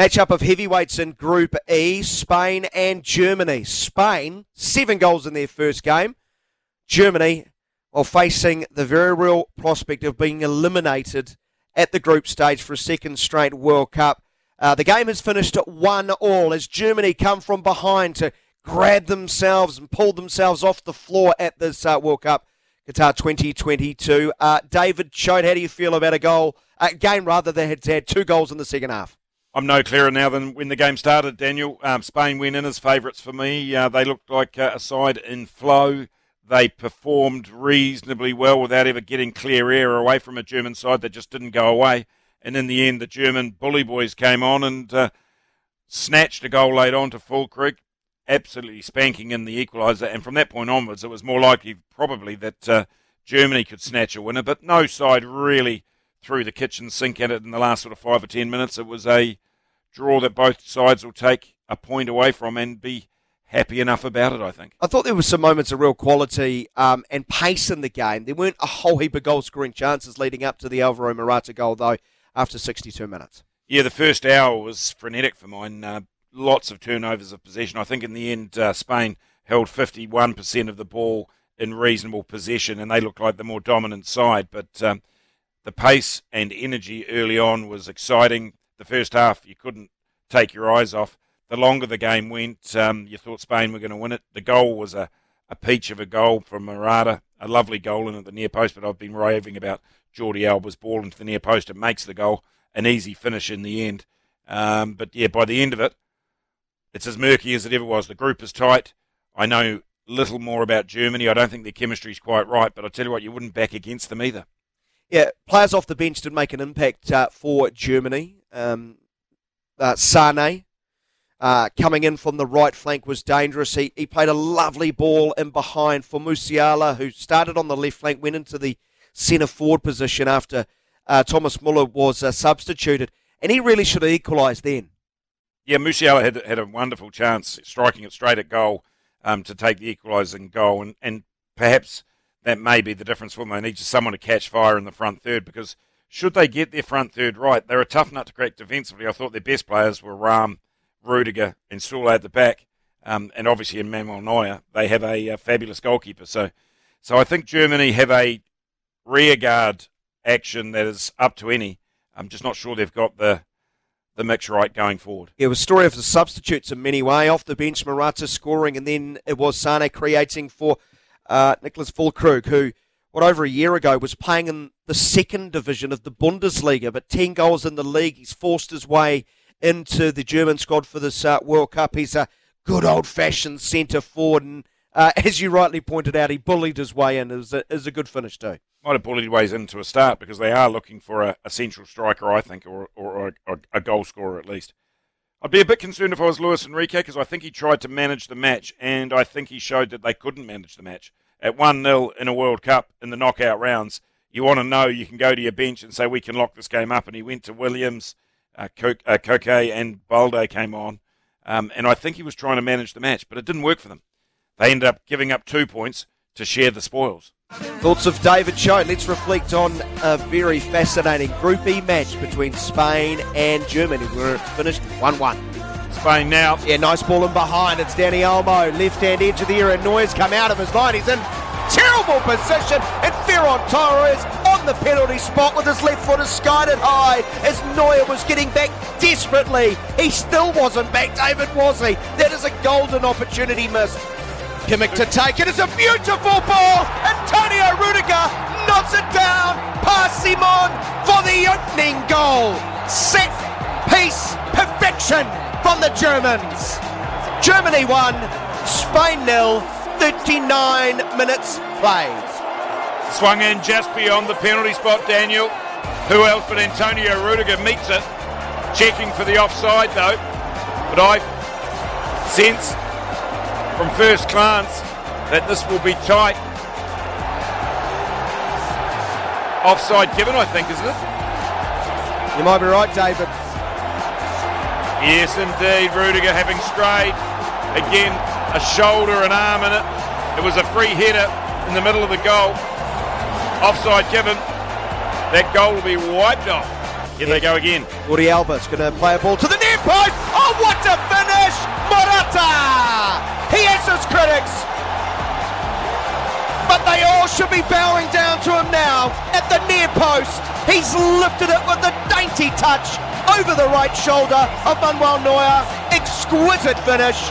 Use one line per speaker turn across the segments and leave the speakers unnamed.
Matchup of heavyweights in Group E, Spain and Germany. Spain, seven goals in their first game. Germany, while facing the very real prospect of being eliminated at the group stage for a second straight World Cup. Uh, the game has finished at one all as Germany come from behind to grab themselves and pull themselves off the floor at this uh, World Cup Qatar 2022. Uh, David Chote, how do you feel about a goal, a game rather that had had two goals in the second half?
I'm no clearer now than when the game started, Daniel. Um, Spain win in as favourites for me. Uh, they looked like uh, a side in flow. They performed reasonably well without ever getting clear air away from a German side that just didn't go away. And in the end, the German bully boys came on and uh, snatched a goal late on to Füllkrug, absolutely spanking in the equaliser. And from that point onwards, it was more likely probably that uh, Germany could snatch a winner, but no side really threw the kitchen sink at it in the last sort of five or ten minutes. It was a draw that both sides will take a point away from and be happy enough about it, I think.
I thought there were some moments of real quality um, and pace in the game. There weren't a whole heap of goal scoring chances leading up to the Alvaro Morata goal, though, after 62 minutes.
Yeah, the first hour was frenetic for mine. Uh, lots of turnovers of possession. I think in the end, uh, Spain held 51% of the ball in reasonable possession, and they looked like the more dominant side. But um, the pace and energy early on was exciting. The first half, you couldn't take your eyes off. The longer the game went, um, you thought Spain were going to win it. The goal was a, a peach of a goal from Morata, a lovely goal in at the near post, but I've been raving about Jordi Alba's ball into the near post. It makes the goal an easy finish in the end. Um, but yeah, by the end of it, it's as murky as it ever was. The group is tight. I know little more about Germany. I don't think their chemistry is quite right, but I tell you what, you wouldn't back against them either.
Yeah, players off the bench did make an impact uh, for Germany. Um, uh, Sane uh, coming in from the right flank was dangerous. He, he played a lovely ball in behind for Musiala, who started on the left flank, went into the centre forward position after uh, Thomas Muller was uh, substituted, and he really should have equalised then.
Yeah, Musiala had had a wonderful chance, striking it straight at goal um, to take the equalising goal, and, and perhaps that may be the difference for. They need someone to catch fire in the front third because should they get their front third right, they're a tough nut to crack defensively. I thought their best players were Raum, Rudiger, and Süle at the back, um, and obviously in Manuel Neuer they have a, a, fabulous goalkeeper. So, so I think Germany have a rearguard action that is up to any. I'm just not sure they've got the the mix right going forward.
Yeah, it was story of the substitutes in many ways. Off the bench, Morata scoring, and then it was Sane creating for uh, Nicholas Füllkrug, who, what, over a year ago was playing in the second division of the Bundesliga, but 10 goals in the league. He's forced his way into the German squad for this uh, World Cup. He's a good old fashioned centre forward, and uh, as you rightly pointed out, he bullied his way in. It was a, it was a good finish, too.
Might have bullied ways into a start because they are looking for a, a central striker, I think, or, or, or a goal scorer at least. I'd be a bit concerned if I was Luis Enrique because I think he tried to manage the match and I think he showed that they couldn't manage the match. At 1 0 in a World Cup in the knockout rounds, you want to know you can go to your bench and say, we can lock this game up. And he went to Williams, uh, Koke, uh, and Balde came on. Um, and I think he was trying to manage the match, but it didn't work for them. They ended up giving up two points to share the spoils.
Thoughts of David Chote. Let's reflect on a very fascinating Group E match between Spain and Germany, where it's finished 1 1.
Spain now.
Yeah, nice ball in behind. It's Dani Olmo, left hand edge of the area. Neuer's come out of his line. He's in terrible position. And Ferran Torres on the penalty spot with his left foot is skied high as Neuer was getting back desperately. He still wasn't back, David, was he? That is a golden opportunity missed. Kimmich to take it. It's a beautiful ball. Antonio Rudiger knocks it down past Simon for the opening goal. Set piece perfection from the Germans. Germany won, Spain nil, 39 minutes played.
Swung in just beyond the penalty spot, Daniel. Who else but Antonio Rudiger meets it. Checking for the offside though. But I sense from first glance that this will be tight. Offside given, I think, isn't it?
You might be right, David.
Yes, indeed. Rudiger having strayed. Again, a shoulder and arm in it. It was a free header in the middle of the goal. Offside given. That goal will be wiped off. Here they go again.
Jordi Alba's going to play a ball to the near post. Oh, what a finish! Morata! He has his critics. But they all should be bowing down to him now at the near post. He's lifted it with a dainty touch over the right shoulder of Manuel Neuer. Exquisite finish.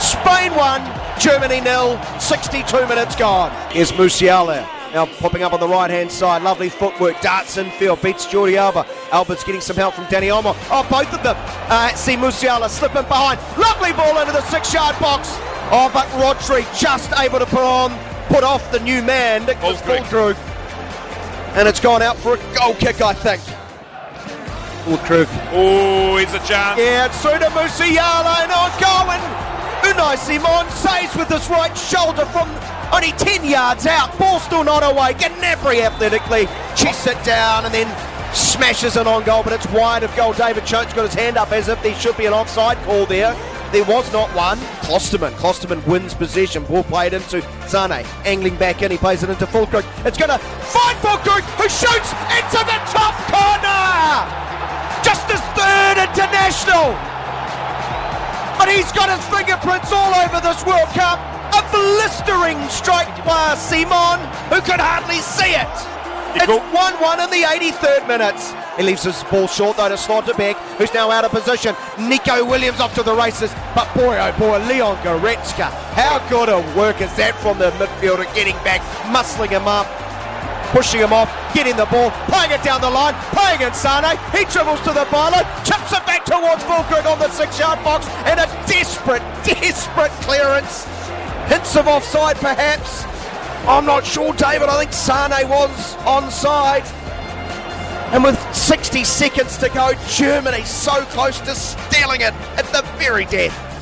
Spain won, Germany nil, 62 minutes gone. Here's Musiala. Now popping up on the right hand side, lovely footwork, darts infield, beats Jordi Alba. Alba's getting some help from Dani Olmo. Oh, both of them. Uh, see Musiala slipping behind. Lovely ball into the six yard box. Oh, but Rodri just able to put on, put off the new man, Nicholas Füllkrug. And it's gone out for a goal kick, I think. Füllkrug.
Oh, here's a chance.
Yeah, it's to Musiala and on goal. And Unai Simon saves with his right shoulder from only 10 yards out. Ball still not away. Gnabry athletically chests it down and then smashes it on goal, but it's wide of goal. David Chote got his hand up as if there should be an offside call there. There was not one. Klostermann. Klostermann wins possession. Ball played into Sane. Angling back in. He plays it into Füllkrug. It's going to find Füllkrug, who shoots into the top corner! Just his third international! But he's got his fingerprints all over this World Cup. A blistering strike by Simon, who could hardly see it. It's 1 1 in the 83rd minute. He leaves his ball short though to Schlotterbeck, who's now out of position. Nico Williams off to the races, but boy oh boy, Leon Goretzka. How good a work is that from the midfielder getting back, muscling him up, pushing him off, getting the ball, playing it down the line, playing it Sane. He dribbles to the byline, chips it back towards Füllkrug on the six-yard box, and a desperate, desperate clearance. Hints of offside, perhaps. I'm not sure, David. I think Sane was onside. And with 60 seconds to go, Germany so close to stealing it at the very death.